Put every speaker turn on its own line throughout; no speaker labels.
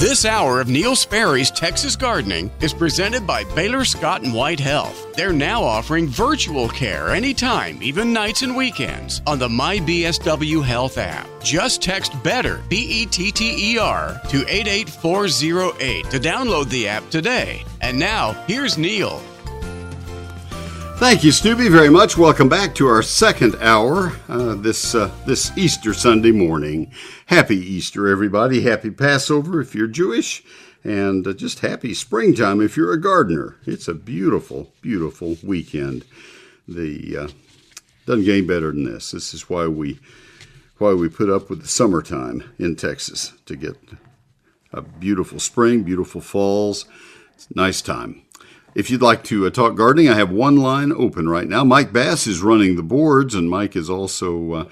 This hour of Neil Sperry's Texas Gardening is presented by Baylor Scott and White Health. They're now offering virtual care anytime, even nights and weekends, on the MyBSW Health app. Just text BETTER, B E T T E R, to 88408 to download the app today. And now, here's Neil.
Thank you, Stubby, very much. Welcome back to our second hour uh, this uh, this Easter Sunday morning. Happy Easter, everybody! Happy Passover if you're Jewish, and uh, just happy springtime if you're a gardener. It's a beautiful, beautiful weekend. The uh, doesn't get any better than this. This is why we why we put up with the summertime in Texas to get a beautiful spring, beautiful falls. It's nice time. If you'd like to uh, talk gardening, I have one line open right now. Mike Bass is running the boards, and Mike is also uh,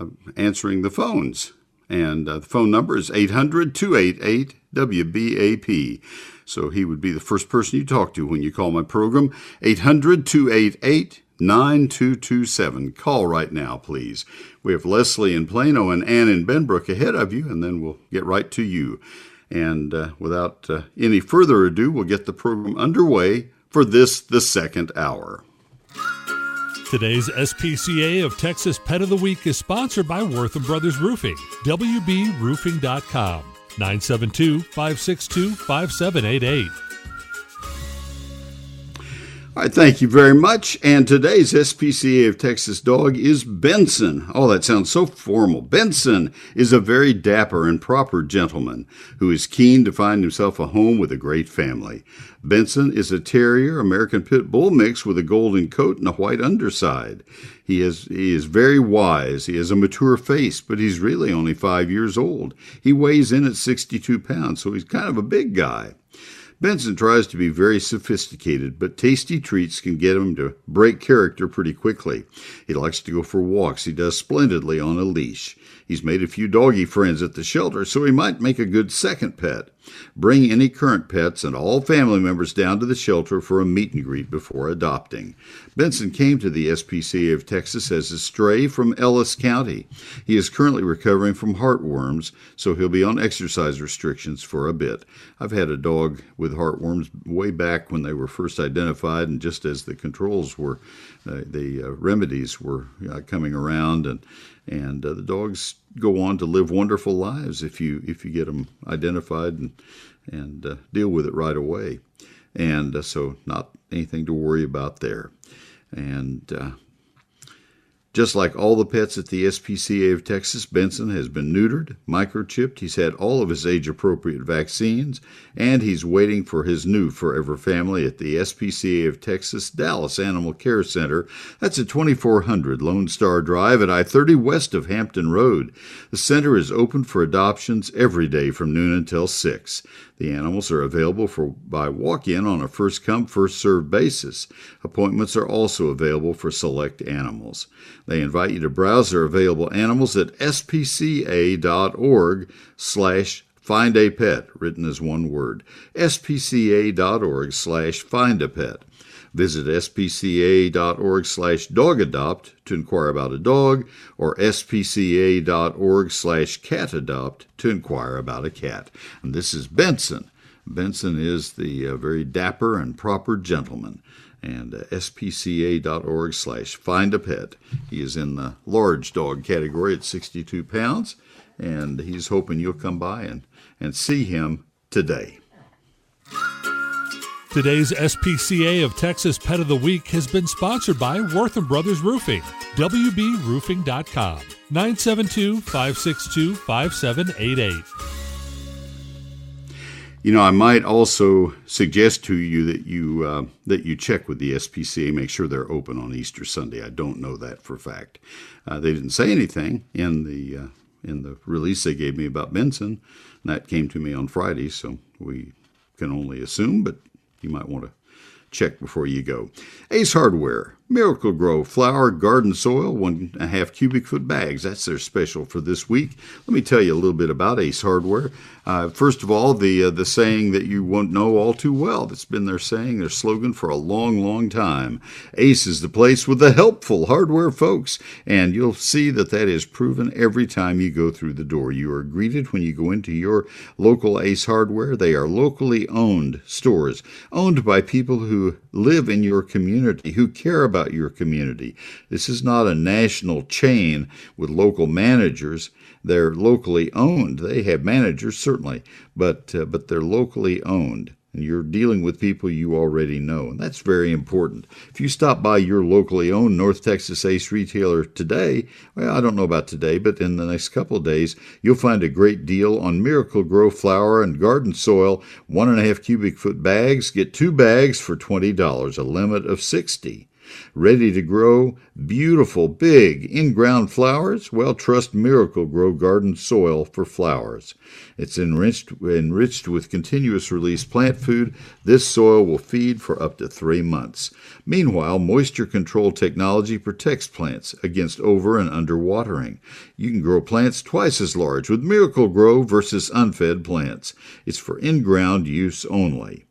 uh, answering the phones. And uh, the phone number is 800 288 WBAP. So he would be the first person you talk to when you call my program. 800 288 9227. Call right now, please. We have Leslie in Plano and Ann in Benbrook ahead of you, and then we'll get right to you. And uh, without uh, any further ado, we'll get the program underway for this, the second hour.
Today's SPCA of Texas Pet of the Week is sponsored by Wortham Brothers Roofing, WBRoofing.com, 972 562 5788.
All right, thank you very much. And today's SPCA of Texas dog is Benson. Oh, that sounds so formal. Benson is a very dapper and proper gentleman who is keen to find himself a home with a great family. Benson is a terrier American pit bull mix with a golden coat and a white underside. He is he is very wise. He has a mature face, but he's really only 5 years old. He weighs in at 62 pounds, so he's kind of a big guy. Benson tries to be very sophisticated, but tasty treats can get him to break character pretty quickly. He likes to go for walks. He does splendidly on a leash. He's made a few doggy friends at the shelter, so he might make a good second pet. Bring any current pets and all family members down to the shelter for a meet and greet before adopting. Benson came to the SPCA of Texas as a stray from Ellis County. He is currently recovering from heartworms, so he'll be on exercise restrictions for a bit. I've had a dog with heartworms way back when they were first identified, and just as the controls were, uh, the uh, remedies were uh, coming around, and and uh, the dogs go on to live wonderful lives if you if you get them identified and and uh, deal with it right away. And uh, so, not anything to worry about there. And uh, just like all the pets at the SPCA of Texas, Benson has been neutered, microchipped, he's had all of his age appropriate vaccines, and he's waiting for his new forever family at the SPCA of Texas Dallas Animal Care Center. That's at 2400 Lone Star Drive at I 30 west of Hampton Road. The center is open for adoptions every day from noon until 6. The animals are available for by walk-in on a first-come, first-served basis. Appointments are also available for select animals. They invite you to browse their available animals at spca.org slash find a pet, written as one word. spca.org slash find a pet. Visit spca.org slash dogadopt to inquire about a dog or spca.org slash catadopt to inquire about a cat. And this is Benson. Benson is the uh, very dapper and proper gentleman. And uh, spca.org slash find a pet. He is in the large dog category at 62 pounds, and he's hoping you'll come by and, and see him today.
Today's SPCA of Texas Pet of the Week has been sponsored by Wortham Brothers Roofing, WBRoofing.com, 972 562 5788.
You know, I might also suggest to you that you uh, that you check with the SPCA, make sure they're open on Easter Sunday. I don't know that for a fact. Uh, they didn't say anything in the uh, in the release they gave me about Benson. that came to me on Friday, so we can only assume. But you might want to check before you go. Ace Hardware Miracle-Gro Flower Garden Soil, one and a half cubic foot bags. That's their special for this week. Let me tell you a little bit about Ace Hardware. Uh, first of all, the uh, the saying that you won't know all too well. That's been their saying, their slogan for a long, long time. Ace is the place with the helpful hardware folks, and you'll see that that is proven every time you go through the door. You are greeted when you go into your local Ace Hardware. They are locally owned stores, owned by people who live in your community, who care about your community. This is not a national chain with local managers. They're locally owned. They have managers certainly, but uh, but they're locally owned. And you're dealing with people you already know, and that's very important. If you stop by your locally owned North Texas Ace retailer today, well, I don't know about today, but in the next couple of days, you'll find a great deal on Miracle-Gro flower and garden soil, one and a half cubic foot bags. Get two bags for twenty dollars, a limit of sixty ready to grow beautiful, big, in ground flowers? Well, trust Miracle-Gro Garden Soil for flowers. It's enriched, enriched with continuous release plant food. This soil will feed for up to three months. Meanwhile, moisture control technology protects plants against over and under watering. You can grow plants twice as large with Miracle-Gro versus unfed plants. It's for in ground use only.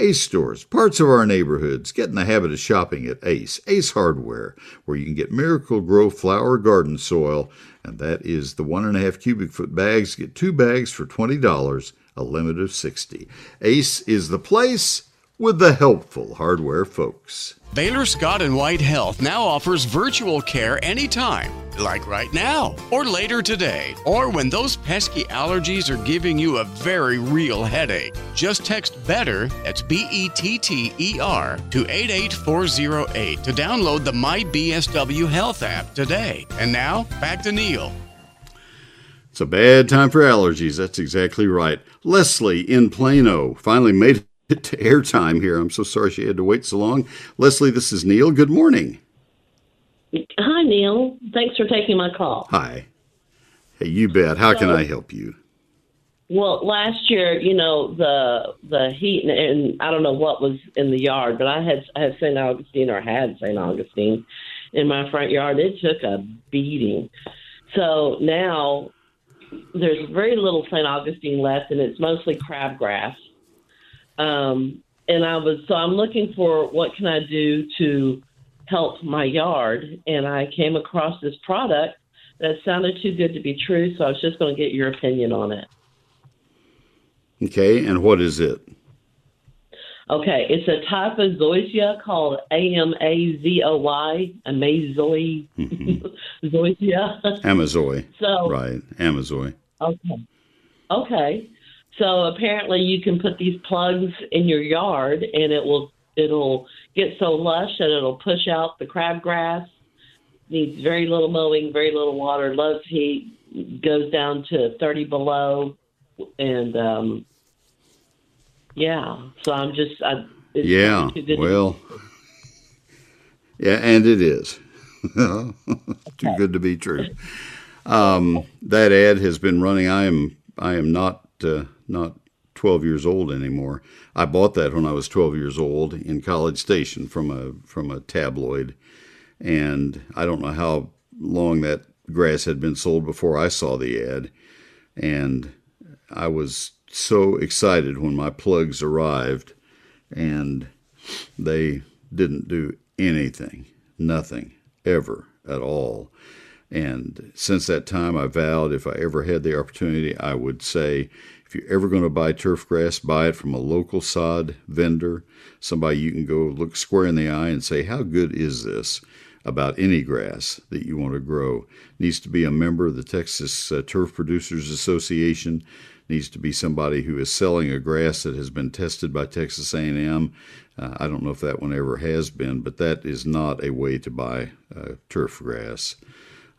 Ace stores, parts of our neighborhoods. Get in the habit of shopping at Ace, Ace Hardware, where you can get Miracle-Gro flower garden soil, and that is the one and a half cubic foot bags. Get two bags for $20, a limit of 60. Ace is the place with the helpful hardware folks.
Baylor Scott and White Health now offers virtual care anytime, like right now, or later today, or when those pesky allergies are giving you a very real headache. Just text BETTER, that's B E T T E R, to 88408 to download the My BSW Health app today. And now, back to Neil.
It's a bad time for allergies. That's exactly right. Leslie in Plano finally made to airtime here. I'm so sorry she had to wait so long. Leslie, this is Neil. Good morning.
Hi, Neil. Thanks for taking my call.
Hi. Hey, you bet. How so, can I help you?
Well, last year, you know, the the heat and, and, I don't know what was in the yard, but I had I had St. Augustine or had St. Augustine in my front yard. It took a beating. So now there's very little St. Augustine left, and it's mostly crabgrass. Um, and I was so I'm looking for what can I do to help my yard, and I came across this product that sounded too good to be true, so I was just going to get your opinion on it.
Okay, and what is it?
Okay, it's a type of zoysia called A M A Z O Y, Amazoy, mm-hmm. zoysia.
Amazoy. So right, Amazoy.
Okay. Okay. So apparently you can put these plugs in your yard and it will it'll get so lush that it'll push out the crabgrass. Needs very little mowing, very little water, loves heat, goes down to 30 below and um yeah, so I'm just I,
yeah, well, yeah, and it is too good to be true. Um, that ad has been running. I am I am not uh, not 12 years old anymore. I bought that when I was 12 years old in College Station from a from a tabloid, and I don't know how long that grass had been sold before I saw the ad, and I was so excited when my plugs arrived, and they didn't do anything, nothing, ever at all. And since that time, I vowed if I ever had the opportunity, I would say, if you're ever going to buy turf grass, buy it from a local sod vendor, somebody you can go look square in the eye and say, How good is this? about any grass that you want to grow. Needs to be a member of the Texas uh, Turf Producers Association. Needs to be somebody who is selling a grass that has been tested by Texas A&M. Uh, I don't know if that one ever has been, but that is not a way to buy uh, turf grass.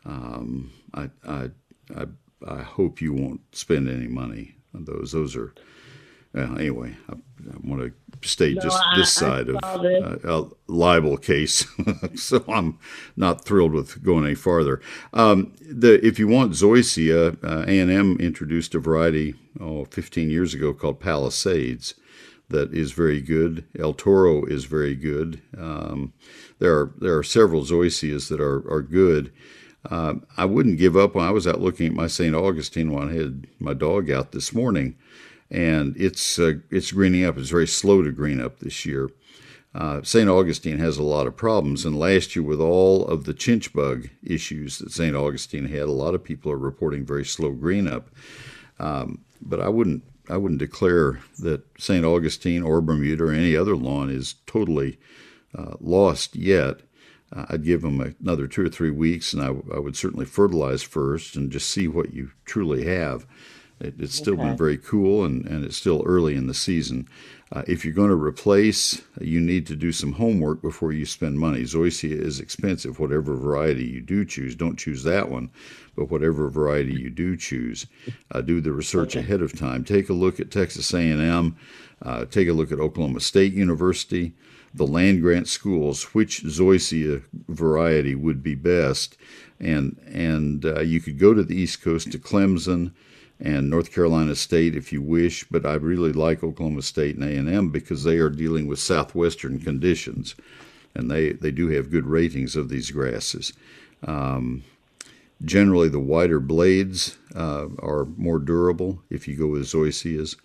Um, I, I, I, I hope you won't spend any money on those. Those are uh, anyway. I, I, want to stay no, just this side of uh, a libel case, so I'm not thrilled with going any farther. Um, the if you want zoysia, uh, A&M introduced a variety oh, 15 years ago called Palisades. that is very good. El Toro is very good. Um, there are there are several zoysias that are are good. Uh, I wouldn't give up. When I was out looking at my St. Augustine when I had my dog out this morning, and it's uh, it's greening up. It's very slow to green up this year. Uh, St. Augustine has a lot of problems, and last year, with all of the chinch bug issues that St. Augustine had, a lot of people are reporting very slow green up. Um, but I wouldn't I wouldn't declare that St. Augustine or Bermuda or any other lawn is totally uh, lost yet. Uh, I'd give them another two or three weeks, and I, I, would certainly fertilize first and just see what you truly have. It, it's still okay. been very cool, and, and it's still early in the season. Uh, if you're going to replace, you need to do some homework before you spend money. Zoysia is expensive, whatever variety you do choose. Don't choose that one, but whatever variety you do choose, uh, do the research okay. ahead of time. Take a look at Texas A&M. Uh, take a look at Oklahoma State University, the land grant schools. Which Zoysia variety would be best? And and uh, you could go to the East Coast to Clemson and North Carolina State if you wish, but I really like Oklahoma State and A&M because they are dealing with southwestern conditions, and they, they do have good ratings of these grasses. Um, generally, the wider blades uh, are more durable if you go with zoysias.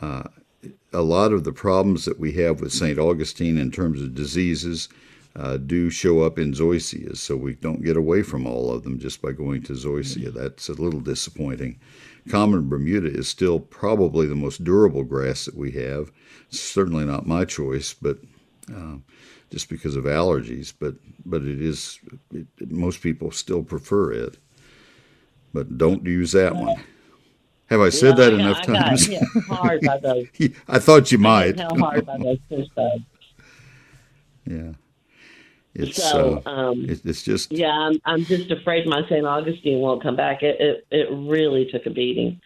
Uh, a lot of the problems that we have with St. Augustine in terms of diseases uh, do show up in zoysias, so we don't get away from all of them just by going to zoysia. That's a little disappointing. Common Bermuda is still probably the most durable grass that we have. Certainly not my choice, but uh, just because of allergies. But but it is. It, most people still prefer it. But don't use that one. Have I said that enough I times?
Got hard by those.
I thought you might.
hard by those fish bugs.
Yeah. It's so, uh, um, it, it's just
yeah. I'm I'm just afraid my St. Augustine won't come back. It, it it really took a beating.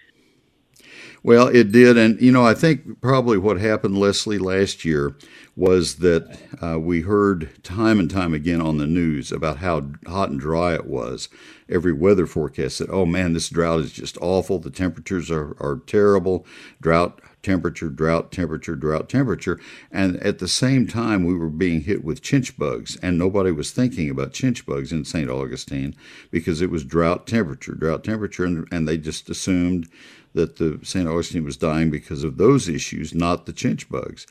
Well, it did, and you know I think probably what happened, Leslie, last year was that uh, we heard time and time again on the news about how hot and dry it was. Every weather forecast said, "Oh man, this drought is just awful. The temperatures are are terrible. Drought temperature, drought, temperature, drought, temperature. And at the same time, we were being hit with chinch bugs, and nobody was thinking about chinch bugs in St. Augustine because it was drought, temperature, drought, temperature, and, and they just assumed that the St. Augustine was dying because of those issues, not the chinch bugs.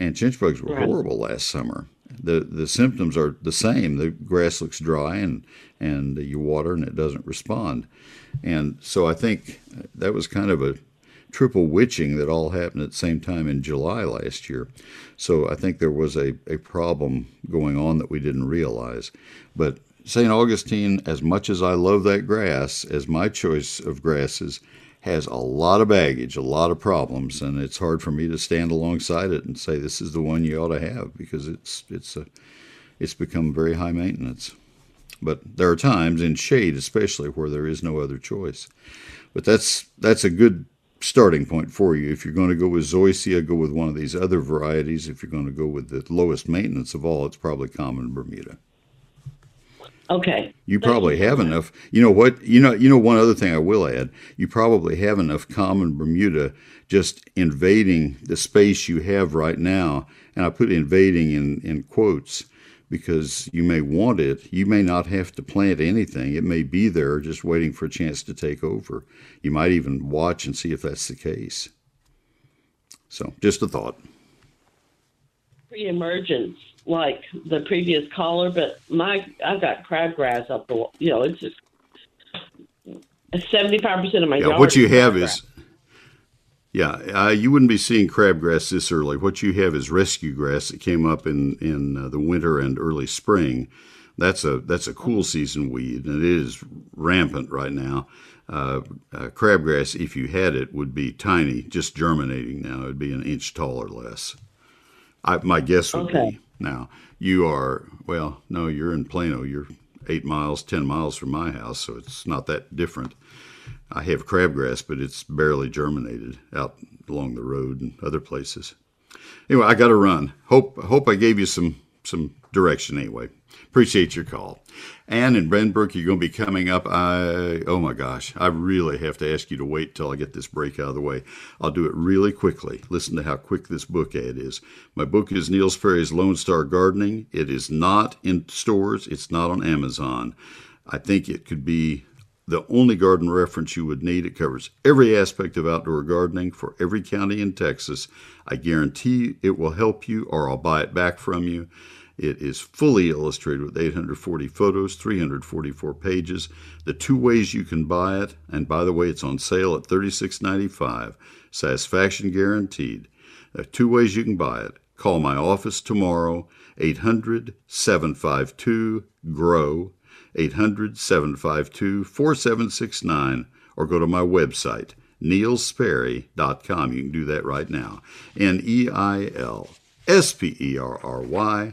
And chinch bugs were horrible last summer. The the symptoms are the same. The grass looks dry and and you water and it doesn't respond. And so I think that was kind of a triple witching that all happened at the same time in July last year. So I think there was a, a problem going on that we didn't realize. But St. Augustine, as much as I love that grass, as my choice of grasses, has a lot of baggage, a lot of problems, and it's hard for me to stand alongside it and say this is the one you ought to have because it's it's a it's become very high maintenance. But there are times in shade, especially, where there is no other choice. But that's that's a good starting point for you. If you're going to go with Zoysia, go with one of these other varieties. If you're going to go with the lowest maintenance of all, it's probably common Bermuda.
Okay.
You probably have enough. You know what? You know. You know one other thing I will add. You probably have enough common Bermuda just invading the space you have right now, and I put invading in in quotes because you may want it. You may not have to plant anything. It may be there just waiting for a chance to take over. You might even watch and see if that's the case. So, just a thought.
Pre emergence, like the previous caller, but my I've got crabgrass up the you know, it's just 75% of my
yeah. What you have is yeah, uh, you wouldn't be seeing crabgrass this early. What you have is rescue grass that came up in in uh, the winter and early spring. That's a that's a cool season weed, and it is rampant right now. Uh, uh, crabgrass, if you had it, would be tiny, just germinating now. It'd be an inch tall or less. I, my guess would okay. be. Now you are well. No, you're in Plano. You're eight miles, ten miles from my house, so it's not that different. I have crabgrass, but it's barely germinated out along the road and other places. Anyway, I got to run. Hope hope I gave you some some direction anyway. Appreciate your call. Ann and Benbrook, you're going to be coming up. I oh my gosh, I really have to ask you to wait till I get this break out of the way. I'll do it really quickly. Listen to how quick this book ad is. My book is Neil Sperry's Lone Star Gardening. It is not in stores. It's not on Amazon. I think it could be the only garden reference you would need. It covers every aspect of outdoor gardening for every county in Texas. I guarantee it will help you, or I'll buy it back from you. It is fully illustrated with 840 photos, 344 pages. The two ways you can buy it, and by the way, it's on sale at $36.95. Satisfaction guaranteed. There are two ways you can buy it. Call my office tomorrow, 800 752 GROW, 800 752 4769, or go to my website, neilsperry.com. You can do that right now. N E I L S P E R R Y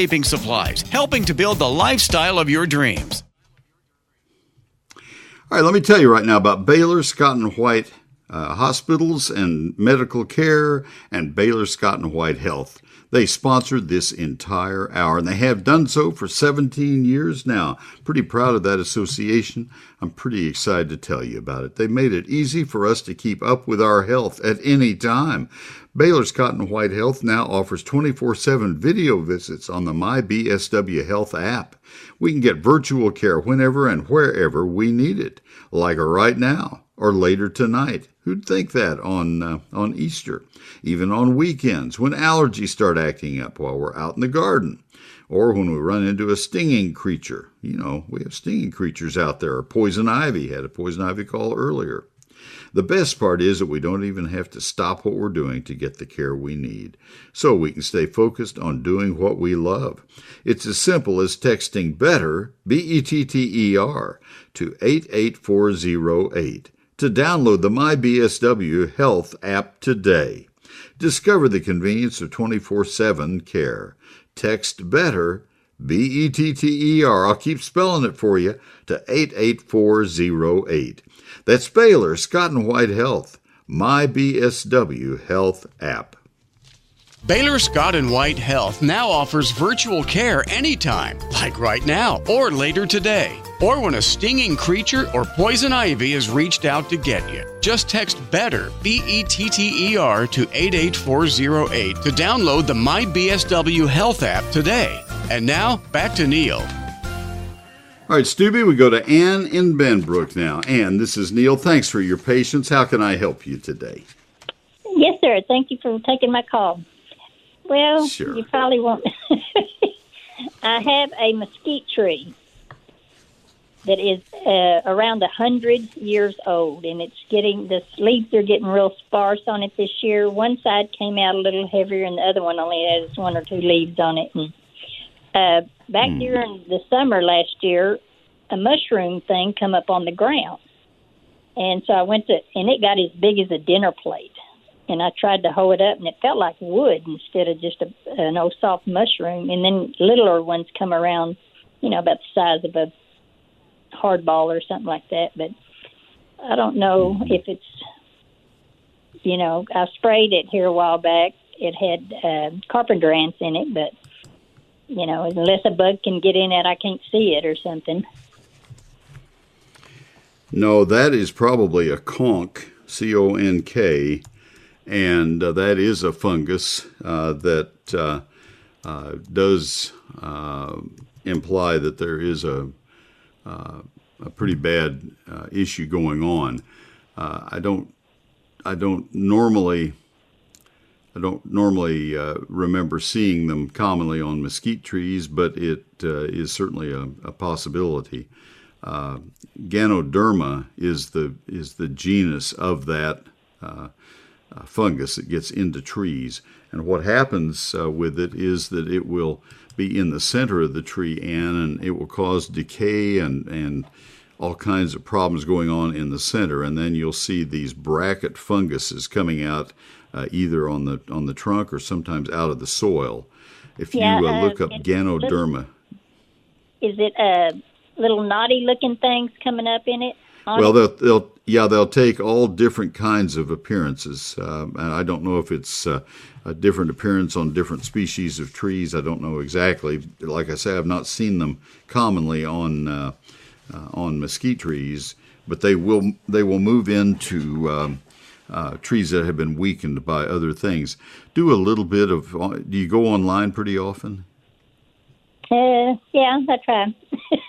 landscaping supplies, helping to build the lifestyle of your dreams.
All right, let me tell you right now about Baylor Scott and White uh, Hospitals and Medical Care and Baylor Scott and White Health. They sponsored this entire hour, and they have done so for 17 years now. Pretty proud of that association. I'm pretty excited to tell you about it. They made it easy for us to keep up with our health at any time. Baylor Scott and White Health now offers 24 7 video visits on the MyBSW Health app. We can get virtual care whenever and wherever we need it, like right now or later tonight. Who'd think that on uh, on Easter, even on weekends when allergies start acting up while we're out in the garden, or when we run into a stinging creature. You know, we have stinging creatures out there. Poison ivy had a poison ivy call earlier. The best part is that we don't even have to stop what we're doing to get the care we need, so we can stay focused on doing what we love. It's as simple as texting BETTER, B E T T E R, to 88408 to download the MyBSW Health app today. Discover the convenience of 24 7 care. Text BETTER, B E T T E R, I'll keep spelling it for you, to 88408. That's Baylor, Scott and White Health, my BSW Health app.
Baylor Scott and White Health now offers virtual care anytime, like right now or later today, or when a stinging creature or poison ivy has reached out to get you. Just text BETTER, B E T T E R, to 88408 to download the MyBSW Health app today. And now, back to Neil.
All right, Stubby, we go to Ann in Benbrook now. Ann, this is Neil. Thanks for your patience. How can I help you today?
Yes, sir. Thank you for taking my call. Well,
sure.
you probably won't. I have a mesquite tree that is uh, around a hundred years old, and it's getting the leaves are getting real sparse on it this year. One side came out a little heavier, and the other one only has one or two leaves on it. And uh, back
Hmm.
during the summer last year, a mushroom thing come up on the ground, and so I went to, and it got as big as a dinner plate. And I tried to hoe it up, and it felt like wood instead of just a, an old soft mushroom. And then littler ones come around, you know, about the size of a hard ball or something like that. But I don't know if it's, you know, I sprayed it here a while back. It had uh, carpenter ants in it, but you know, unless a bug can get in it, I can't see it or something.
No, that is probably a conk, C O N K, and uh, that is a fungus uh, that uh, uh, does uh, imply that there is a uh, a pretty bad issue going on. I don't I don't normally I don't normally uh, remember seeing them commonly on mesquite trees, but it uh, is certainly a, a possibility. Uh, Ganoderma is the is the genus of that uh, uh, fungus that gets into trees, and what happens uh, with it is that it will be in the center of the tree, and, and it will cause decay and and all kinds of problems going on in the center, and then you'll see these bracket funguses coming out uh, either on the on the trunk or sometimes out of the soil. If
Yeah,
you uh,
uh,
look up Ganoderma,
Is it uh, little knotty looking things coming up in it?
well, they'll, they'll yeah they'll take all different kinds of appearances, um, and I don't know if it's uh, a different appearance on different species of trees. I don't know exactly. Like I say, I've not seen them commonly on uh, uh, on mesquite trees, but they will they will move into um, uh, trees that have been weakened by other things. Do a little bit of. Do you go online pretty often?
Uh, yeah, I try.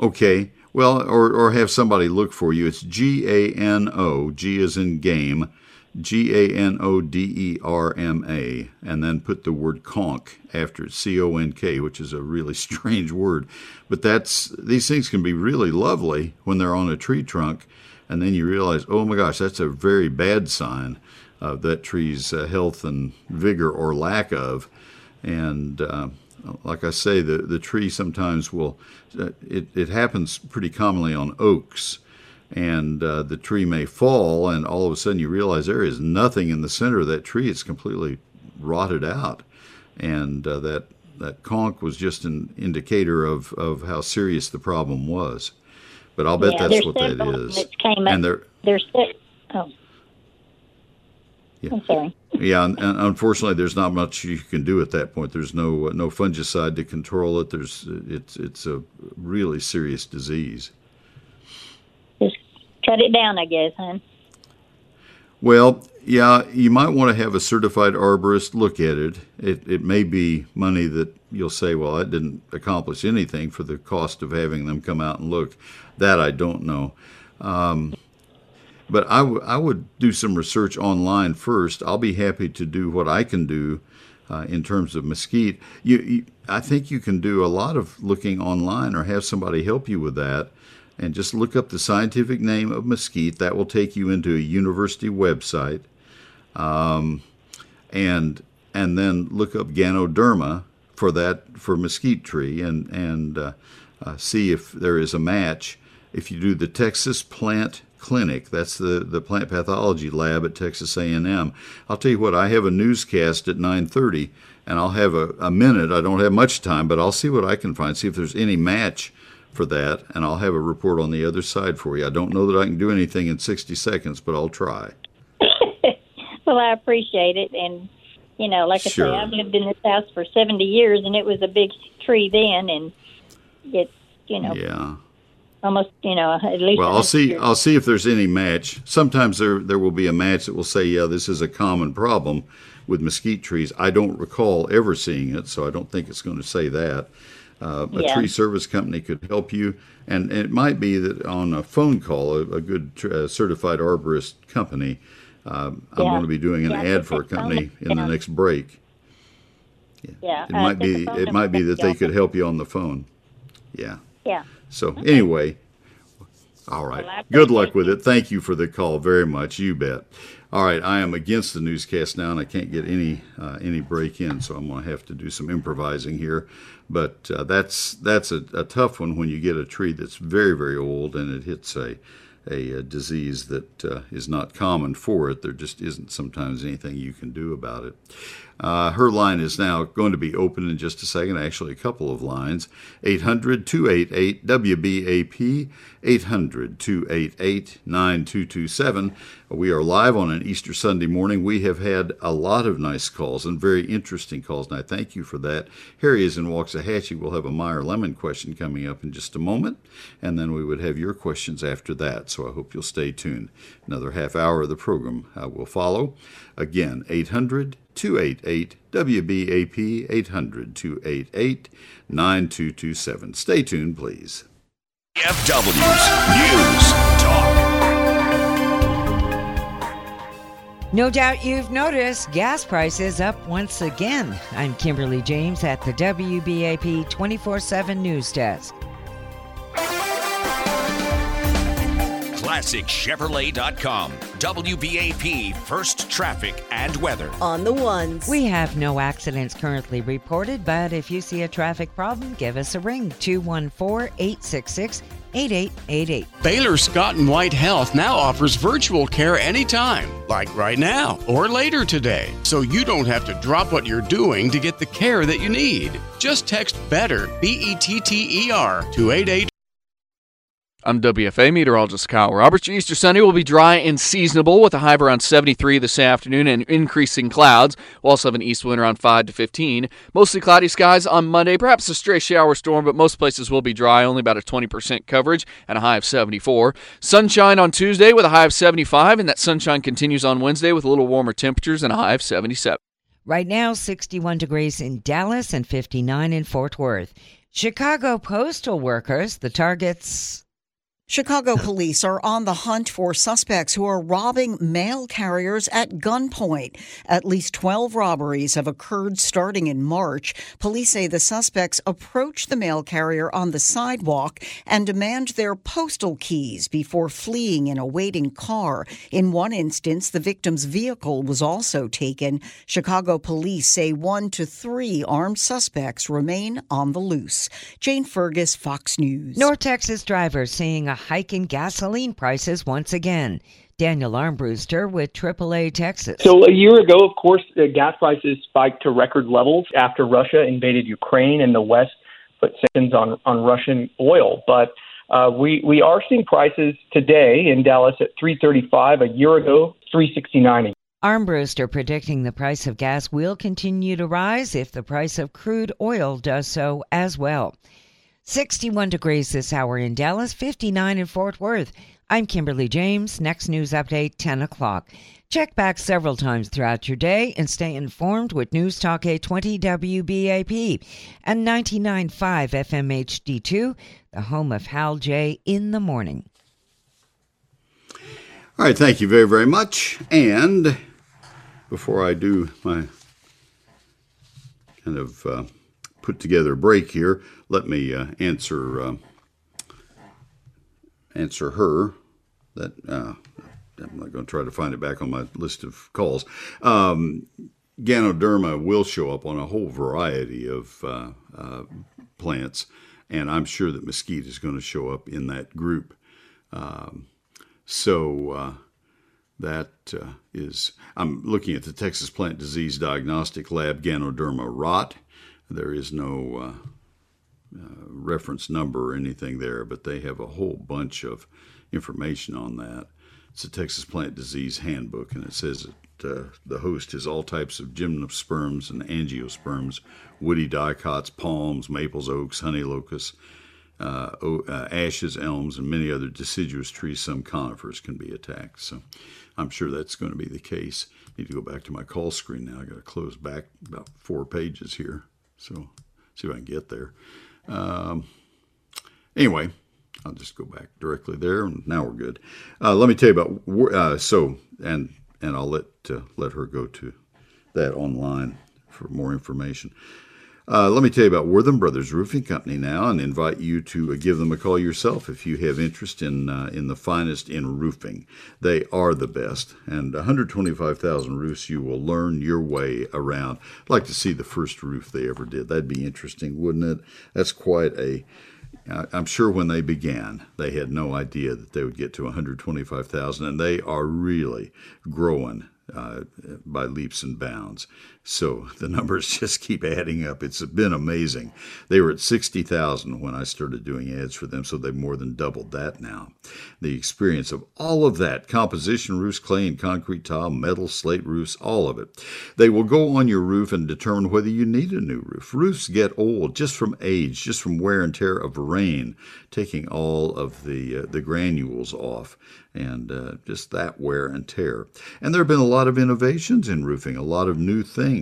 Okay. Well, or, or have somebody look for you. It's G A N O, G is in game, G A N O D E R M A, and then put the word conk after it, C O N K, which is a really strange word. But that's these things can be really lovely when they're on a tree trunk, and then you realize, oh my gosh, that's a very bad sign of that tree's uh, health and vigor or lack of. And uh, like I say, the, the tree sometimes will, uh, it, it happens pretty commonly on oaks. And uh, the tree may fall, and all of a sudden you realize there is nothing in the center of that tree. It's completely rotted out. And uh, that, that conk was just an indicator of, of how serious the problem was. But I'll bet
yeah,
that's what that
several of them
is.
came.
And there,
There's oh,
Yeah.
I'm sorry.
Yeah, and, and unfortunately, there's not much you can do at that point. There's no uh, no fungicide to control it. There's uh, it's it's a really serious disease.
Just cut it down, I guess, huh?
Well, yeah, you might want to have a certified arborist look at it. It it may be money that you'll say, well, that didn't accomplish anything for the cost of having them come out and look. That I don't know. Um, but I, w- I would do some research online first. I'll be happy to do what I can do uh, in terms of mesquite. You, you, I think you can do a lot of looking online or have somebody help you with that. And just look up the scientific name of mesquite. That will take you into a university website. Um, and and then look up Ganoderma for that for mesquite tree and and uh, uh, see if there is a match. If you do the Texas Plant Clinic, that's the the plant pathology lab at Texas A&M. I'll tell you what, I have a newscast at 9:30, and I'll have a, a minute. I don't have much time, but I'll see what I can find. See if there's any match for that, and I'll have a report on the other side for you. I don't know that I can do anything in 60 seconds, but I'll try.
Well, I appreciate it, and you know, like I
Sure.
say, I've lived in this house for seventy years, and it was a big tree then, and it, you know,
Yeah.
Almost, you know, at least.
Well, I'll see.
years.
I'll see if there's any match. Sometimes there there will be a match that will say, "Yeah, this is a common problem with mesquite trees." I don't recall ever seeing it, so I don't think it's going to say that. Uh, a
Yeah.
tree service company could help you, and, and it might be that on a phone call, a, a good tr- uh, certified arborist company. Um, I'm going to be doing an
Yeah,
ad for a
that phone
company in the next break.
yeah,
It
uh,
might be. It might be that they could help you on the phone. Yeah.
Yeah.
So anyway, all right.
Well,
Good luck with it. Thank you for the call very much. You bet. All right, I am against the newscast now, and I can't get any uh, any break in, so I'm going to have to do some improvising here. But uh, that's that's a, a tough one when you get a tree that's very very old and it hits a a, uh disease that uh, is not common for it. There just isn't sometimes anything you can do about it. Uh, her line is now going to be open in just a second, actually, a couple of lines 800 288 WBAP, 800 288 9227. We are live on an Easter Sunday morning. We have had a lot of nice calls and very interesting calls, and I thank you for that. Harry is in Waxahachie. We'll have a Meyer Lemon question coming up in just a moment, and then we would have your questions after that. So I hope you'll stay tuned. Another half hour of the program uh, will follow. Again, 800 288 WBAP 800 288 9227. Stay tuned, please.
FW's News Talk.
No doubt you've noticed gas prices up once again. I'm Kimberly James at the WBAP 24 7 News Desk.
ClassicChevrolet.com. WBAP First Traffic and Weather.
On the ones.
We have no accidents currently reported, but if you see a traffic problem, give us a ring 214 866 8888.
Baylor Scott and White Health now offers virtual care anytime, like right now or later today. So you don't have to drop what you're doing to get the care that you need. Just text BETTER, B E T T E R, to 88.
I'm WFAA meteorologist Kyle Roberts. Your Easter Sunday will be dry and seasonable with a high of around 73 this afternoon and increasing clouds. We'll also have an east wind around 5 to 15. Mostly cloudy skies on Monday, perhaps a stray shower storm, but most places will be dry, only about a 20% coverage and a high of 74. Sunshine on Tuesday with a high of 75, and that sunshine continues on Wednesday with a little warmer temperatures and a high of 77.
Right now, 61 degrees in Dallas and 59 in Fort Worth. Chicago postal workers, the targets
Chicago police are on the hunt for suspects who are robbing mail carriers at gunpoint. At least 12 robberies have occurred starting in March. Police say the suspects approach the mail carrier on the sidewalk and demand their postal keys before fleeing in a waiting car. In one instance, the victim's vehicle was also taken. Chicago police say one to three armed suspects remain on the loose. Jane Fergus, Fox News.
North Texas drivers seeing a hike in gasoline prices once again. Daniel Armbruster with AAA Texas.
So a year ago, of course, gas prices spiked to record levels after Russia invaded Ukraine and the West put sanctions on, on Russian oil. But uh, we we are seeing prices today in Dallas at 335. A year ago, 369.
Armbruster predicting the price of gas will continue to rise if the price of crude oil does so as well. 61 degrees this hour in Dallas, 59 in Fort Worth. I'm Kimberly James. Next news update, 10 o'clock. Check back several times throughout your day and stay informed with News Talk 820 WBAP and 99.5 FM HD2, the home of Hal Jay in the morning.
All right, thank you very, very much. And before I do my kind of uh, put together a break here, let me uh, answer uh, answer her. That uh, I'm not going to try to find it back on my list of calls. Um, Ganoderma will show up on a whole variety of uh, uh, plants, and I'm sure that mesquite is going to show up in that group. Um, so uh, that is, I'm looking at the Texas Plant Disease Diagnostic Lab Ganoderma rot there is no uh, uh, reference number or anything there, but they have a whole bunch of information on that. It's a Texas Plant Disease Handbook, and it says that uh, the host is all types of gymnosperms and angiosperms, woody dicots, palms, maples, oaks, honey locusts, uh, uh, ashes, elms, and many other deciduous trees. Some conifers can be attacked. So I'm sure that's going to be the case. Need to go back to my call screen now. I got to close back about four pages here. So see if I can get there. Um, anyway, I'll just go back directly there, and now we're good. Uh, let me tell you about uh, so and and I'll let uh, let her go to that online for more information. Uh, let me tell you about Wortham Brothers Roofing Company now, and invite you to uh, give them a call yourself if you have interest in uh, in the finest in roofing. They are the best, and 125,000 roofs you will learn your way around. I'd like to see the first roof they ever did. That'd be interesting, wouldn't it? That's quite a I'm sure when they began, they had no idea that they would get to 125,000, and they are really growing uh, by leaps and bounds. So the numbers just keep adding up. It's been amazing. They were at 60,000 when I started doing ads for them, so they've more than doubled that now. The experience of all of that composition roofs, clay and concrete tile, metal, slate roofs, all of it. They will go on your roof and determine whether you need a new roof. Roofs get old just from age, just from wear and tear of rain, taking all of the, uh, the granules off and uh, just that wear and tear. And there have been a lot of innovations in roofing, a lot of new things.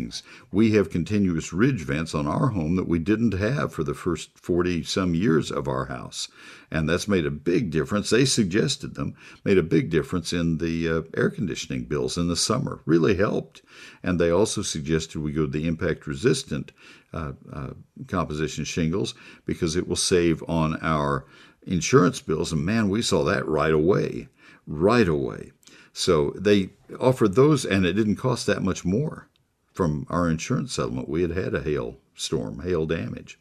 We have continuous ridge vents on our home that we didn't have for the first 40 some years of our house. And that's made a big difference. They suggested them, made a big difference in the uh, air conditioning bills in the summer, really helped. And they also suggested we go to the impact resistant uh, uh composition shingles because it will save on our insurance bills. And man, we saw that right away right away. So they offered those, and it didn't cost that much more from our insurance settlement. We had had a hail storm, hail damage.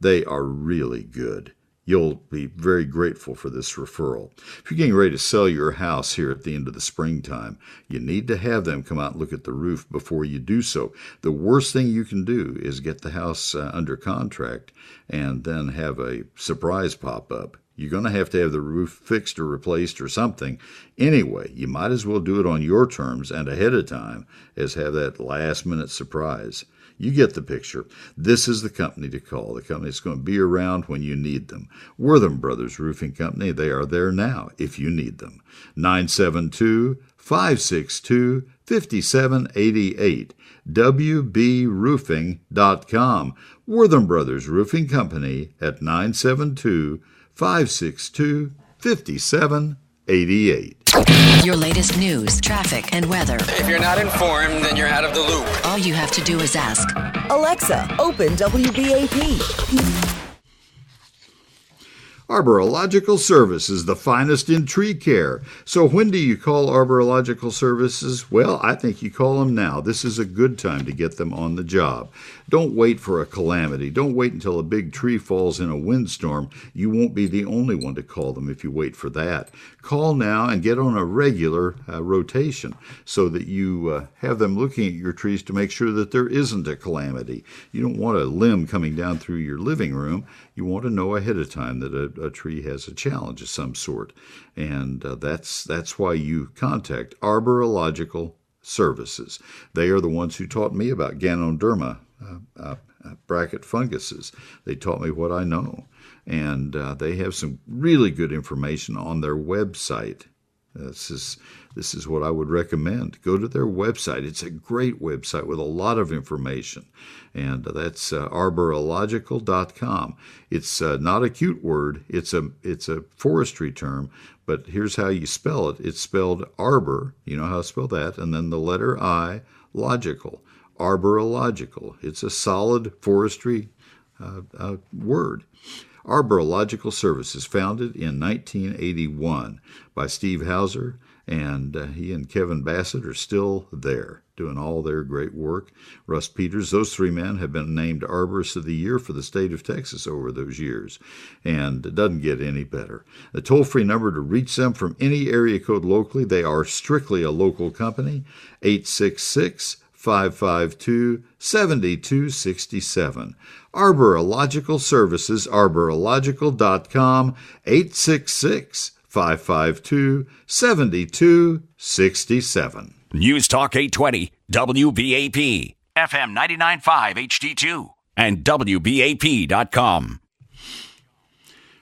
They are really good. You'll be very grateful for this referral. If you're getting ready to sell your house here at the end of the springtime, you need to have them come out and look at the roof before you do so. The worst thing you can do is get the house uh, under contract and then have a surprise pop up you're going to have to have the roof fixed or replaced or something. Anyway, you might as well do it on your terms and ahead of time as have that last minute surprise. You get the picture. This is the company to call. The company that's going to be around when you need them. Wortham Brothers Roofing Company. They are there now if you need them. 972 562 5788. WBRoofing.com. Wortham Brothers Roofing Company at 972 562 5788.
Your latest news, traffic, and weather.
If you're not informed, then you're out of the loop.
All you have to do is ask
Alexa, open WBAP.
Arborilogical Services, the finest in tree care. So, when do you call Arborilogical Services? Well, I think you call them now. This is a good time to get them on the job. Don't wait for a calamity. Don't wait until a big tree falls in a windstorm. You won't be the only one to call them if you wait for that. Call now and get on a regular uh, rotation so that you uh, have them looking at your trees to make sure that there isn't a calamity. You don't want a limb coming down through your living room. You want to know ahead of time that a, a tree has a challenge of some sort. And uh, that's, that's why you contact Arborilogical Services. They are the ones who taught me about Ganoderma uh, uh, bracket funguses. They taught me what I know. And uh, they have some really good information on their website. This is this is what I would recommend. Go to their website. It's a great website with a lot of information, and that's uh, arborilogical.com. It's uh, not a cute word. It's a it's a forestry term, but here's how you spell it. It's spelled arbor. You know how to spell that, and then the letter I, logical arborilogical. It's a solid forestry uh, uh, word. Arborilogical Services, founded in 1981 by Steve Houser, and uh, he and Kevin Bassett are still there doing all their great work. Russ Peters, those three men have been named Arborists of the Year for the state of Texas over those years, and it doesn't get any better. The toll free number to reach them from any area code locally, they are strictly a local company, 866 552 7267. Arborilogical Services, arborilogical.com, 866 552 7267.
News Talk 820, WBAP, FM 995 HD2, and WBAP.com.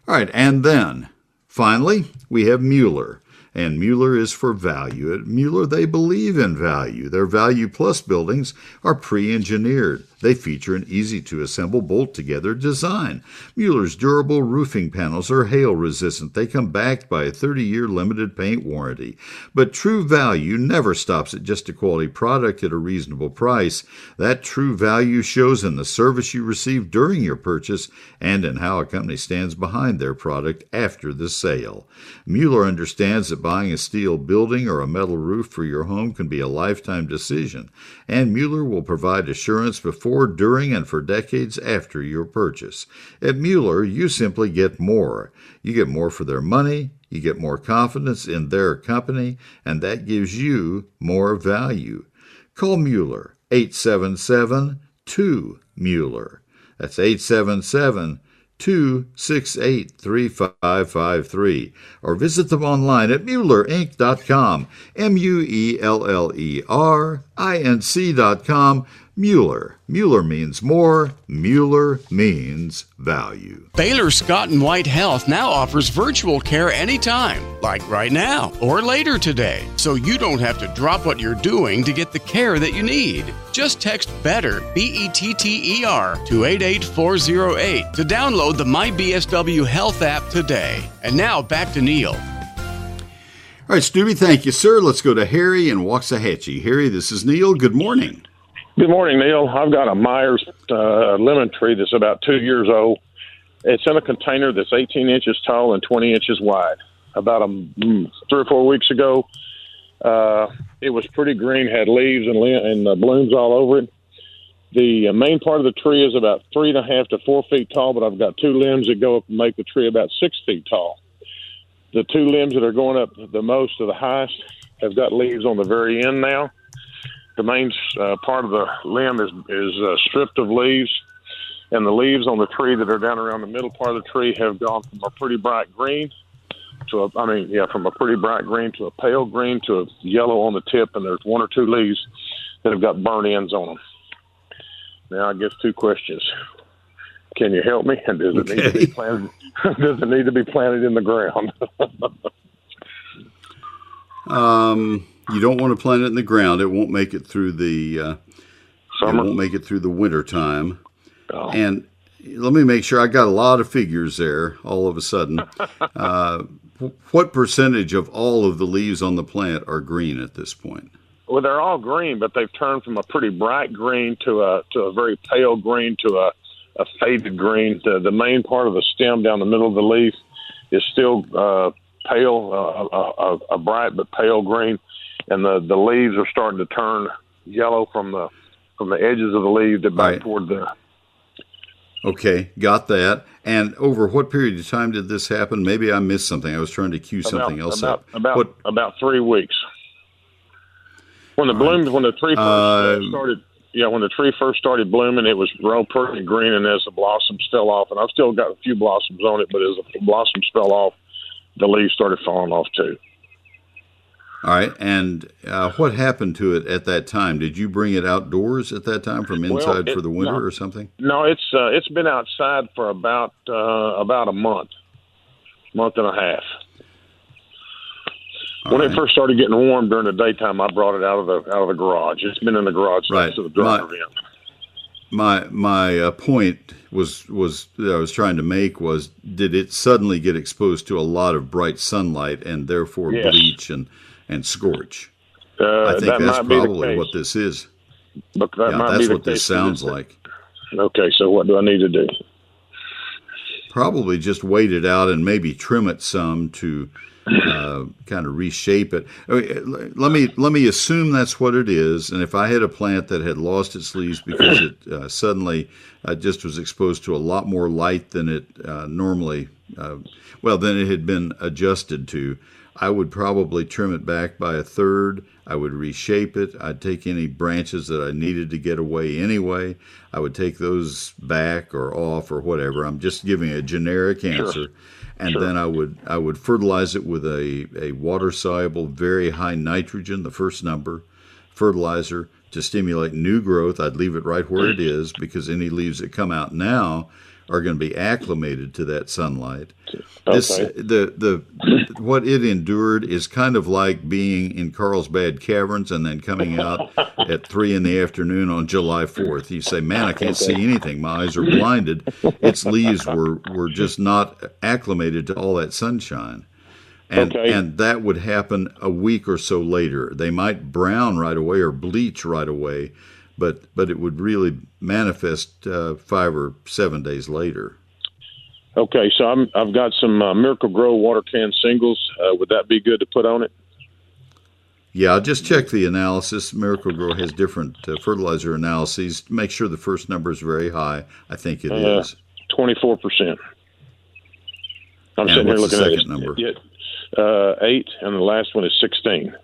All right, and then finally, we have Mueller and Mueller is for value. At Mueller, they believe in value. Their Value Plus buildings are pre engineered. They feature an easy to assemble bolt together design. Mueller's durable roofing panels are hail resistant. They come backed by a 30 year limited paint warranty. But true value never stops at just a quality product at a reasonable price. That true value shows in the service you receive during your purchase and in how a company stands behind their product after the sale. Mueller understands that buying a steel building or a metal roof for your home can be a lifetime decision, and Mueller will provide assurance before, during, and for decades after your purchase. At Mueller, you simply get more. You get more for their money, you get more confidence in their company, and that gives you more value. Call Mueller, 877 2 Mueller. That's 877 268 3553. Or visit them online at MuellerInc.com. M U E L L E R I N C.com. Mueller. Mueller means more. Mueller means value.
Baylor Scott and White Health now offers virtual care anytime, like right now or later today, so you don't have to drop what you're doing to get the care that you need. Just text BETTER, B E T T E R, to 88408 to download the MyBSW Health app today. And now back to Neil.
All right, Stubby, thank you, sir. Let's go to Harry in Waxahachie. Harry, this is Neil. Good morning.
Good morning, Neil. I've got a Meyers uh, lemon tree that's about two years old. It's in a container that's 18 inches tall and 20 inches wide. About a, mm, three or four weeks ago, uh, it was pretty green, had leaves and, and uh, blooms all over it. The uh, main part of the tree is about three and a half to four feet tall, but I've got two limbs that go up and make the tree about six feet tall. The two limbs that are going up the most to the highest have got leaves on the very end now the main uh, part of the limb is is uh, stripped of leaves, and the leaves on the tree that are down around the middle part of the tree have gone from a pretty bright green to a, I mean, yeah, from a pretty bright green to a pale green to a yellow on the tip, and there's one or two leaves that have got burnt ends on them. Now, I guess two questions. Can you help me? And does it okay. need to be planted? does it need to be planted in the ground?
um, you don't want to plant it in the ground. It won't make it through the uh,
summer.
It won't make it through the winter time. Oh. And let me make sure I got a lot of figures there. All of a sudden, uh, what percentage of all of the leaves on the plant are green at this point?
Well, they're all green, but they've turned from a pretty bright green to a to a very pale green to a, a faded green. The, the main part of the stem down the middle of the leaf is still uh, pale, uh, a, a, a bright but pale green and the the leaves are starting to turn yellow from the from the edges of the leaves to back right. toward the.
Okay, got that. And over what period of time did this happen? Maybe I missed something. I was trying to cue
about,
something else
about,
up.
About
what?
about three weeks. When the blooms, when the tree first uh, started, yeah, when the tree first started blooming, it was real pretty green, and as the blossoms fell off, and I've still got a few blossoms on it, but as the blossoms fell off, the leaves started falling off too.
All right, and uh, what happened to it at that time? Did you bring it outdoors at that time from inside well, it, for the winter
no,
or something?
No, it's uh, it's been outside for about uh, about a month, month and a half. All when right. it first started getting warm during the daytime, I brought it out of the out of the garage. It's been in the garage right. since the driver
my, My my uh, point was was that I was trying to make was did it suddenly get exposed to a lot of bright sunlight and therefore
yes.
bleach and and scorch.
Uh,
I think that's probably what this is.
But that
yeah, that's what this sounds like.
Okay, so what do I need to do?
Probably just wait it out and maybe trim it some to uh, kind of reshape it. Let me let me assume that's what it is. And if I had a plant that had lost its leaves because it uh, suddenly uh, just was exposed to a lot more light than it uh, normally, uh, well, than it had been adjusted to, I would probably trim it back by a third. I would reshape it. I'd take any branches that I needed to get away anyway. I would take those back or off or whatever. I'm just giving a generic answer. Sure. And sure. then I would I would fertilize it with a, a water soluble, very high nitrogen, the first number, fertilizer to stimulate new growth. I'd leave it right where it mm. is because any leaves that come out now are going to be acclimated to that sunlight. Okay. This uh, the the what it endured is kind of like being in Carlsbad Caverns and then coming out at three in the afternoon on July Fourth. You say, "Man, I can't okay. see anything. My eyes are blinded." its leaves were were just not acclimated to all that sunshine. And, okay. and that would happen a week or so later. They might brown right away or bleach right away, but but it would really manifest uh, five or seven days later.
Okay, so I'm, I've got some uh, Miracle-Gro water can singles. Uh, would that be good to put on it?
Yeah, I'll just check the analysis. Miracle-Gro has different uh, fertilizer analyses. Make sure the first number is very high. I think it
Uh,
is.
Twenty-four percent. I'm
And
sitting here
what's the
looking at
second
it.
number?
Uh, eight, and the last one is sixteen.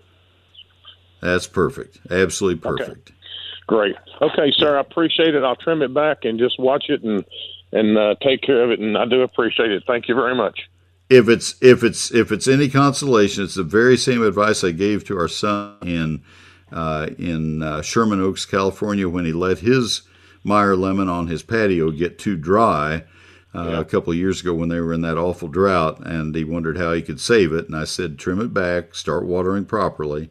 That's perfect. Absolutely
Okay. Great. Okay, sir. I appreciate it. I'll trim it back and just watch it and and uh, take care of it. And I do appreciate it. Thank you very much.
If it's if it's if it's any consolation, it's the very same advice I gave to our son in uh, in uh, Sherman Oaks, California, when he let his Meyer lemon on his patio get too dry uh, a couple of years ago when they were in that awful drought, and he wondered how he could save it. And I said, trim it back, start watering properly,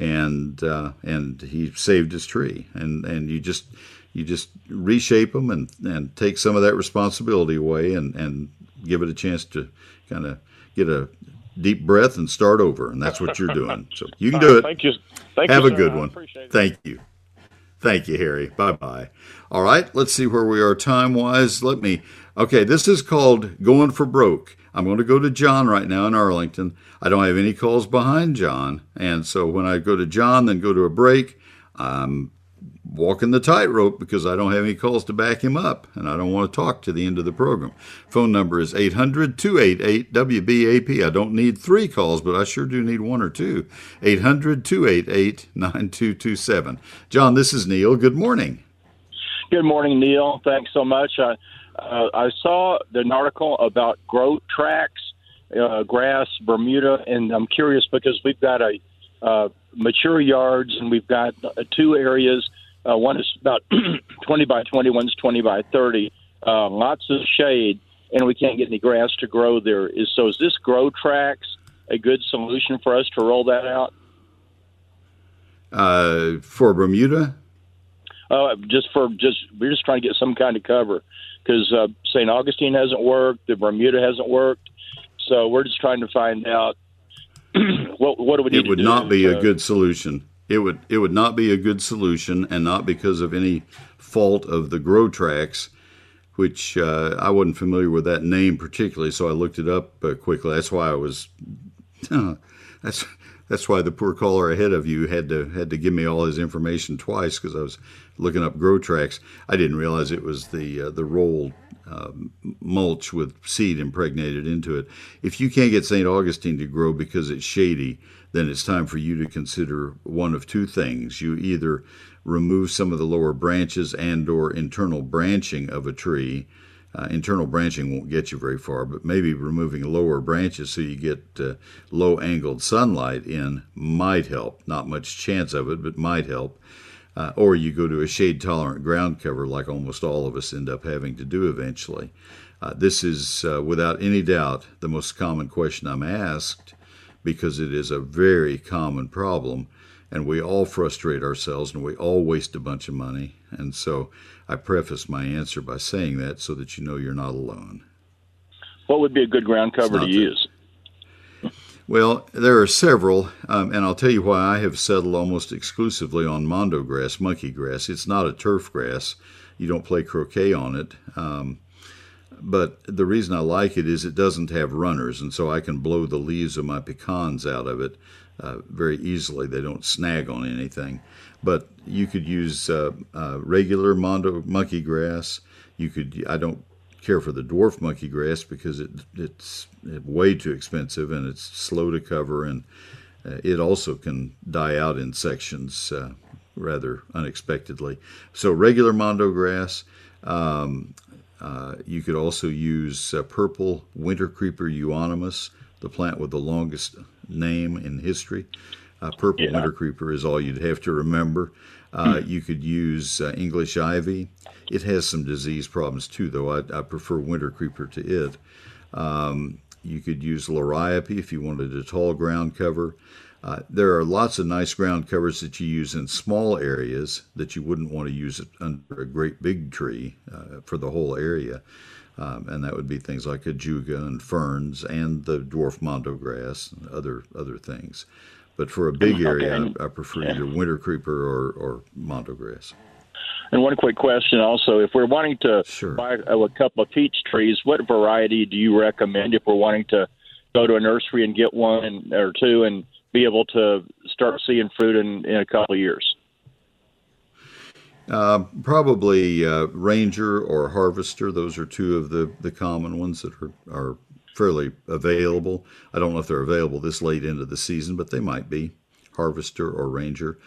and uh, and he saved his tree. And and you just you just reshape them and and take some of that responsibility away, and and give it a chance to kind of get a deep breath and start over. And that's what you're doing. So you can do it.
Thank you. Thank
Have
you,
a
sir.
good one. Thank you. Thank you, Harry. Bye bye. All right, let's see where we are time wise. Let me. Okay, this is called Going for Broke. I'm going to go to John right now in Arlington. I don't have any calls behind John. And so when I go to John, then go to a break, I'm walking the tightrope because I don't have any calls to back him up and I don't want to talk to the end of the program. Phone number is 800 288 WBAP. I don't need three calls, but I sure do need one or two. 800 288 9227. John, this is Neil. Good morning.
Good morning, Neil. Thanks so much. I, uh, I saw an article about growth tracks, uh, grass, Bermuda, and I'm curious because we've got a uh, mature yards and we've got uh, two areas. Uh, one is about 20 by 20, one's 20 by 30. Uh, lots of shade, and we can't get any grass to grow there. Is so? Is this grow tracks a good solution for us to roll that out?
Uh, for Bermuda,
Uh, just for just we're just trying to get some kind of cover because uh, St. Augustine hasn't worked, the Bermuda hasn't worked, so we're just trying to find out what what do we need
it would
do
not be a good solution. It would it would not be a good solution, and not because of any fault of the grow tracks, which uh, I wasn't familiar with that name particularly, so I looked it up uh, quickly. That's why I was. that's that's why the poor caller ahead of you had to had to give me all his information twice because I was looking up grow tracks. I didn't realize it was the uh, the rolled uh, mulch with seed impregnated into it. If you can't get St. Augustine to grow because it's shady, then it's time for you to consider one of two things. You either remove some of the lower branches and or internal branching of a tree. Uh, internal branching won't get you very far, but maybe removing lower branches so you get uh, low angled sunlight in might help. Not much chance of it, but might help. Uh, or you go to a shade tolerant ground cover, like almost all of us end up having to do eventually. Uh, this is, uh, without any doubt, the most common question I'm asked because it is a very common problem and we all frustrate ourselves and we all waste a bunch of money. And so I preface my answer by saying that so that you know you're not alone.
What would be a good ground cover to
the-
use?
Well, there are several, um, and I'll tell you why I have settled almost exclusively on mondo grass, monkey grass. It's not a turf grass. You don't play croquet on it. Um, but the reason I like it is it doesn't have runners, and so I can blow the leaves of my pecans out of it uh, very easily. They don't snag on anything. But you could use uh, uh, regular mondo monkey grass. You could. I don't care for the dwarf monkey grass because it it's way too expensive and it's slow to cover and uh, it also can die out in sections uh, rather unexpectedly. So regular mondo grass. Um, uh, you could also use uh, purple winter creeper euonymus, the plant with the longest name in history. Uh, purple
Yeah.
winter creeper is all you'd have to remember. Uh, you could use uh, English ivy. It has some disease problems too, though. I, I prefer winter creeper to it. Um, you could use liriope if you wanted a tall ground cover. Uh, there are lots of nice ground covers that you use in small areas that you wouldn't want to use it under a great big tree uh, for the whole area. Um, and that would be things like ajuga and ferns and the dwarf mondo grass and other other things. But for a big area,
Okay.
I, I prefer either winter creeper or, or mondo grass.
And one quick question also: If we're wanting to
sure.
buy a, couple of peach trees, what variety do you recommend if we're wanting to go to a nursery and get one or two and be able to start seeing fruit in, in a couple of years?
Uh, probably uh, Ranger or Harvester. Those are two of the, the common ones that are, are fairly available. I don't know if they're available this late into the season, but they might be. Harvester or Ranger.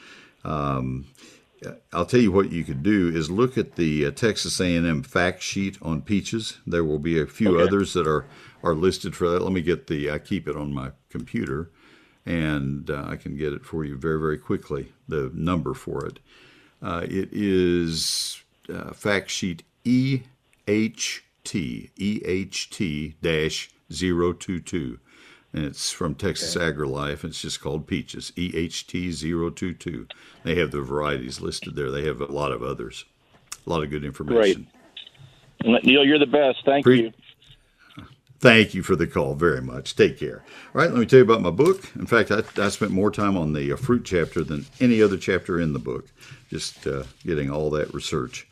Um, I'll tell you what you could do is look at the uh, Texas A&M fact sheet on peaches. There will be a few okay. others that are are listed for that. Let me get the I keep it on my computer, and uh, I can get it for you very very quickly. The number for it. Uh, it is uh, fact sheet EHT EHT dash 022 and it's from Texas okay. AgriLife. It's just called Peaches, EHT022. They have the varieties listed there. They have a lot of others, a lot of good information.
Great. Neil, you're the best. Thank Pre- you.
Thank you for the call very much. Take care. All right, let me tell you about my book. In fact, I, I spent more time on the uh, fruit chapter than any other chapter in the book, just uh, getting all that research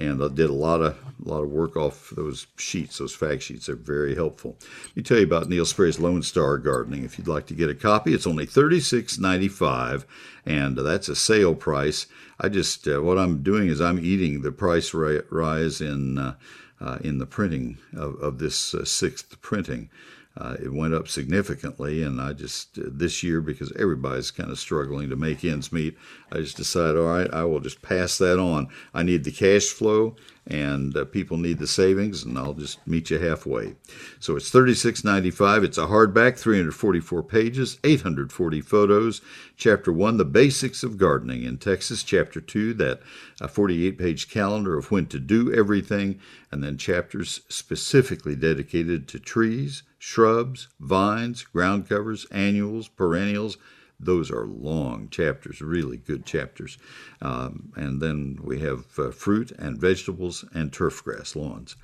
and I did a lot of a lot of work off those sheets, those fact sheets. They're very helpful. Let me tell you about Neil Sperry's Lone Star Gardening. If you'd like to get a copy, it's only thirty six ninety five, and that's a sale price. I just uh, what I'm doing is I'm eating the price rise in uh, uh, in the printing of, of this uh, sixth printing. Uh, it went up significantly, and I just uh, this year because everybody's kind of struggling to make ends meet, I just decided, all right, I will just pass that on. I need the cash flow, and uh, people need the savings, and I'll just meet you halfway. So it's thirty six ninety five. It's a hardback, three hundred forty four pages, eight hundred forty photos. Chapter one, the basics of gardening in Texas. Chapter two, that uh, forty eight page calendar of when to do everything, and then chapters specifically dedicated to trees shrubs, vines, ground covers, annuals, perennials. Those are long chapters, really good chapters. Um, and then we have uh, fruit and vegetables and turf grass lawns.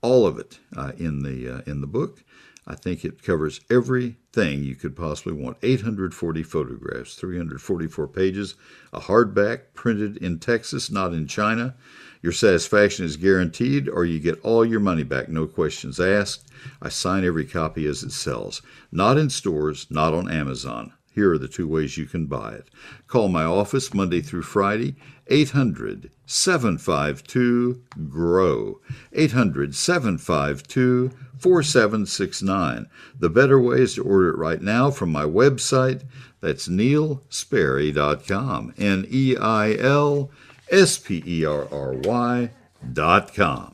All of it uh, in the uh, in the book. I think it covers everything you could possibly want. 840 photographs, 344 pages, a hardback printed in Texas, not in China. Your satisfaction is guaranteed, or you get all your money back, no questions asked. I sign every copy as it sells. Not in stores, not on Amazon. Here are the two ways you can buy it. Call my office Monday through Friday, 800 752 GROW. 800 752 4769. The better way is to order it right now from my website. That's neilsperry.com. N E I L S P E R R Y dot com.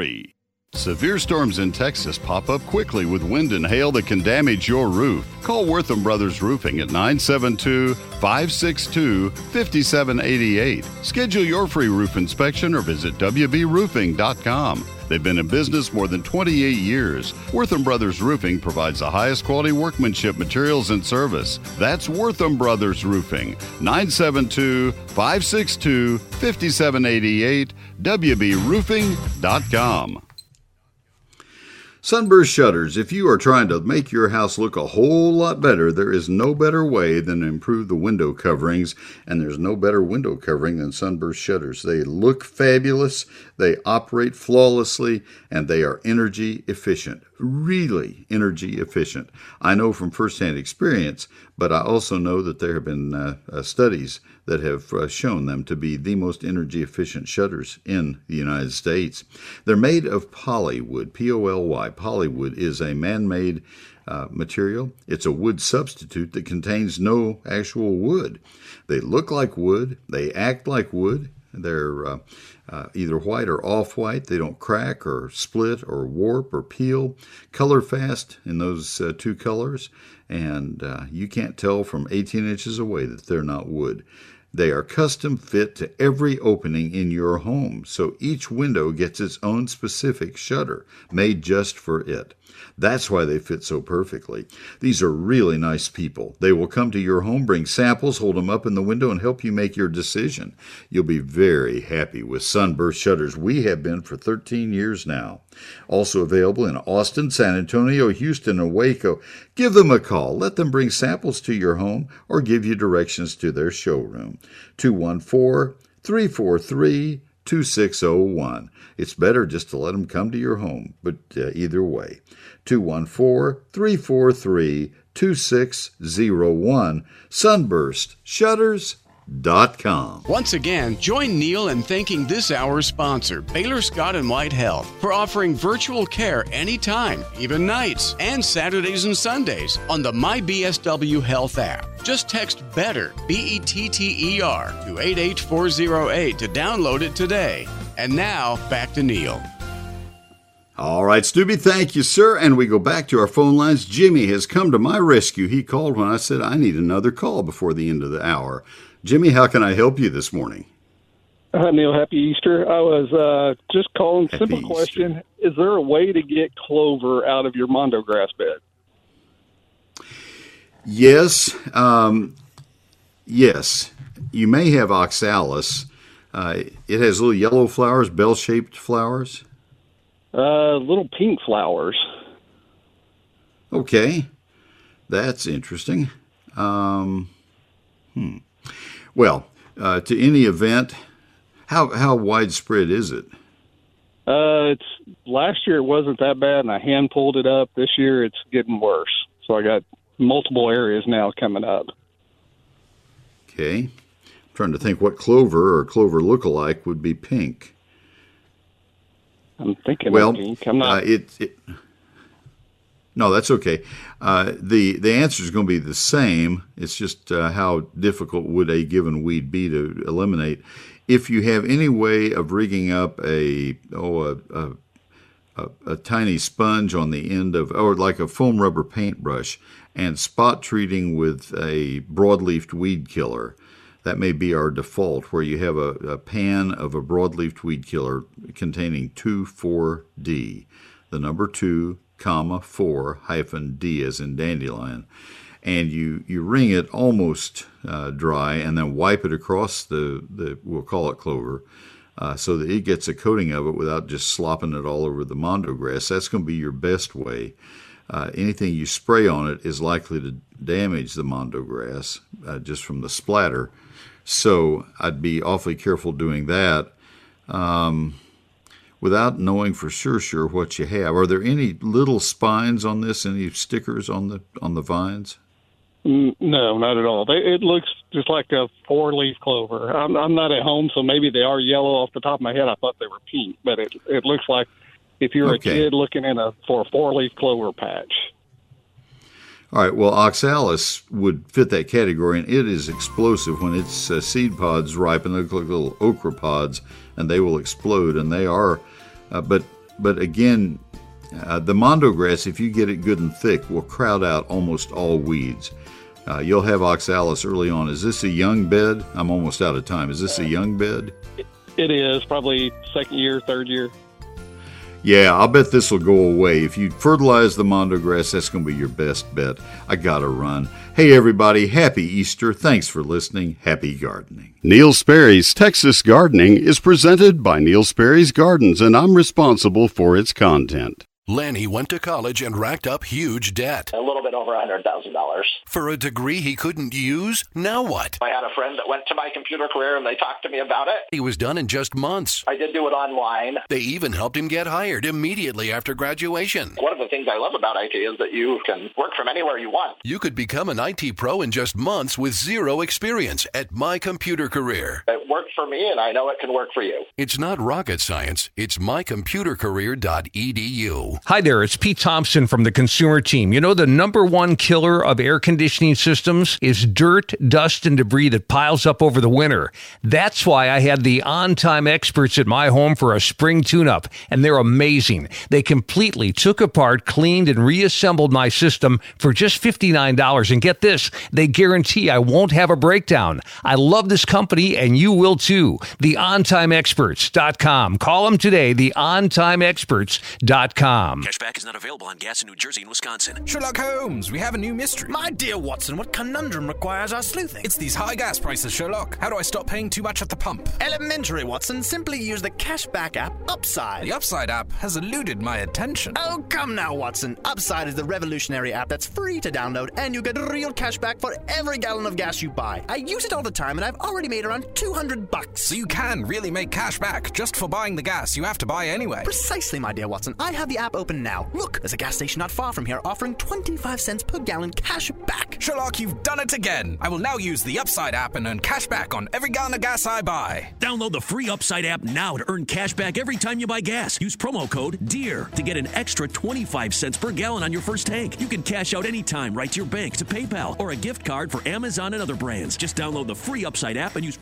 free. Severe storms in Texas pop up quickly with wind and hail that can damage your roof. Call Wortham Brothers Roofing at 972 562 5788. Schedule your free roof inspection or visit WBRoofing.com. They've been in business more than 28 years. Wortham Brothers Roofing provides the highest quality workmanship, materials, and service. That's Wortham Brothers Roofing. 972 562 5788. WBRoofing.com.
Sunburst Shutters. If you are trying to make your house look a whole lot better, there is no better way than to improve the window coverings, and there's no better window covering than Sunburst Shutters. They look fabulous, they operate flawlessly, and they are energy efficient. Really energy efficient. I know from firsthand experience, but I also know that there have been uh, uh, studies that have uh, shown them to be the most energy efficient shutters in the United States. They're made of polywood, P O L Y. Polywood is a man made uh, material. It's a wood substitute that contains no actual wood. They look like wood, they act like wood. They're uh, uh, either white or off white. They don't crack or split or warp or peel. Color fast in those uh, two colors, and uh, you can't tell from 18 inches away that they're not wood. They are custom fit to every opening in your home, so each window gets its own specific shutter made just for it. That's why they fit so perfectly. These are really nice people. They will come to your home, bring samples, hold them up in the window, and help you make your decision. You'll be very happy with Sunburst shutters. We have been for 13 years now. Also available in Austin, San Antonio, Houston, and Waco. Give them a call. Let them bring samples to your home or give you directions to their showroom. 214 343 2601. It's better just to let them come to your home, but uh, either way. 214 343 2601. Sunburst Shutters Com.
Once again, join Neil in thanking this hour's sponsor, Baylor Scott and White Health, for offering virtual care anytime, even nights, and Saturdays and Sundays on the MyBSW Health app. Just text BETTER, B E T T E R, to 88408 to download it today. And now, back to Neil.
All right, Stubby, thank you, sir. And we go back to our phone lines. Jimmy has come to my rescue. He called when I said I need another call before the end of the hour. Jimmy, how can I help you this morning?
Hi, Neil. Happy Easter. I was uh, just calling.
Happy
simple
Easter.
question: Is there a way to get clover out of your mondo grass bed?
Yes, um, yes. You may have oxalis. Uh, it has little yellow flowers, bell-shaped flowers.
Uh, little pink flowers.
Okay, that's interesting. Um, hmm. Well, uh, to any event, how how widespread is it?
Uh, it's last year it wasn't that bad, and I hand pulled it up. This year it's getting worse. So I got multiple areas now coming up.
Okay, I'm trying to think what clover or clover look-alike would be pink.
I'm thinking
well.
I'm not.
Uh, it, it. No, that's okay. Uh, the the answer is going to be the same. It's just uh, how difficult would a given weed be to eliminate. If you have any way of rigging up a oh a, a, a, a tiny sponge on the end of or like a foam rubber paintbrush and spot treating with a broadleafed weed killer, that may be our default, where you have a, a pan of a broadleaf weed killer containing 2,4-D, the number 2, comma 4 hyphen D as in dandelion, and you, you wring it almost uh, dry and then wipe it across the, the we'll call it clover, uh, so that it gets a coating of it without just slopping it all over the mondo grass. That's going to be your best way. Uh, anything you spray on it is likely to damage the mondo grass uh, just from the splatter. So I'd be awfully careful doing that um, without knowing for sure sure what you have. Are there any little spines on this? Any stickers on the on the vines?
No, not at all. They, it looks just like a four-leaf clover. I'm, I'm not at home, so maybe they are yellow. Off the top of my head, I thought they were pink, but it it looks like if you're
Okay.
a kid looking in a for a four-leaf clover patch.
All right. Well, oxalis would fit that category, and it is explosive when its uh, seed pods ripen. They look like little okra pods, and they will explode. And they are, uh, but but again, uh, the mondo grass, if you get it good and thick, will crowd out almost all weeds. Uh, you'll have oxalis early on. Is this a young bed? I'm almost out of time. Is this a young bed?
It is probably second year, third year.
Yeah, I'll bet this will go away. If you fertilize the mondo grass, that's going to be your best bet. I gotta run. Hey, everybody, happy Easter. Thanks for listening. Happy gardening.
Neil Sperry's Texas Gardening is presented by Neil Sperry's Gardens, and I'm responsible for its content.
Lanny went to college and racked up huge debt.
A little bit over a $100,000.
For a degree he couldn't use? Now what?
I had a friend that went to my computer career and they talked to me about it.
He was done in just months.
I did do it online.
They even helped him get hired immediately after graduation.
One of the things I love about IT is that you can work from anywhere you want.
You could become an IT pro in just months with zero experience at My Computer Career.
It worked for me and I know it can work for you.
It's not rocket science, it's mycomputercareer.edu.
Hi there, it's Pete Thompson from the consumer team. You know, the number one killer of air conditioning systems is dirt, dust, and debris that piles up over the winter. That's why I had the on time experts at my home for a spring tune up, and they're amazing. They completely took apart, cleaned, and reassembled my system for just $59. And get this, they guarantee I won't have a breakdown. I love this company, and you will too. TheOnTimeExperts.com. Call them today, TheOnTimeExperts.com.
Cashback is not available on gas in New Jersey and Wisconsin.
Sherlock Holmes, we have a new mystery.
My dear Watson, what conundrum requires our sleuthing?
It's these high gas prices, Sherlock. How do I stop paying too much at the pump?
Elementary, Watson. Simply use the cashback app Upside.
The Upside app has eluded my attention.
Oh, come now, Watson. Upside is the revolutionary app that's free to download, and you get real cashback for every gallon of gas you buy. I use it all the time, and I've already made around 200 bucks.
So you can really make cash back just for buying the gas you have to buy anyway.
Precisely, my dear Watson. I have the app open now. Look, there's a gas station not far from here offering 25 cents per gallon cash back.
Sherlock, you've done it again. I will now use the Upside app and earn cash back on every gallon of gas I buy.
Download the free Upside app now to earn cash back every time you buy gas. Use promo code DEAR to get an extra 25 cents per gallon on your first tank. You can cash out anytime right to your bank, to PayPal, or a gift card for Amazon and other brands. Just download the free Upside app and use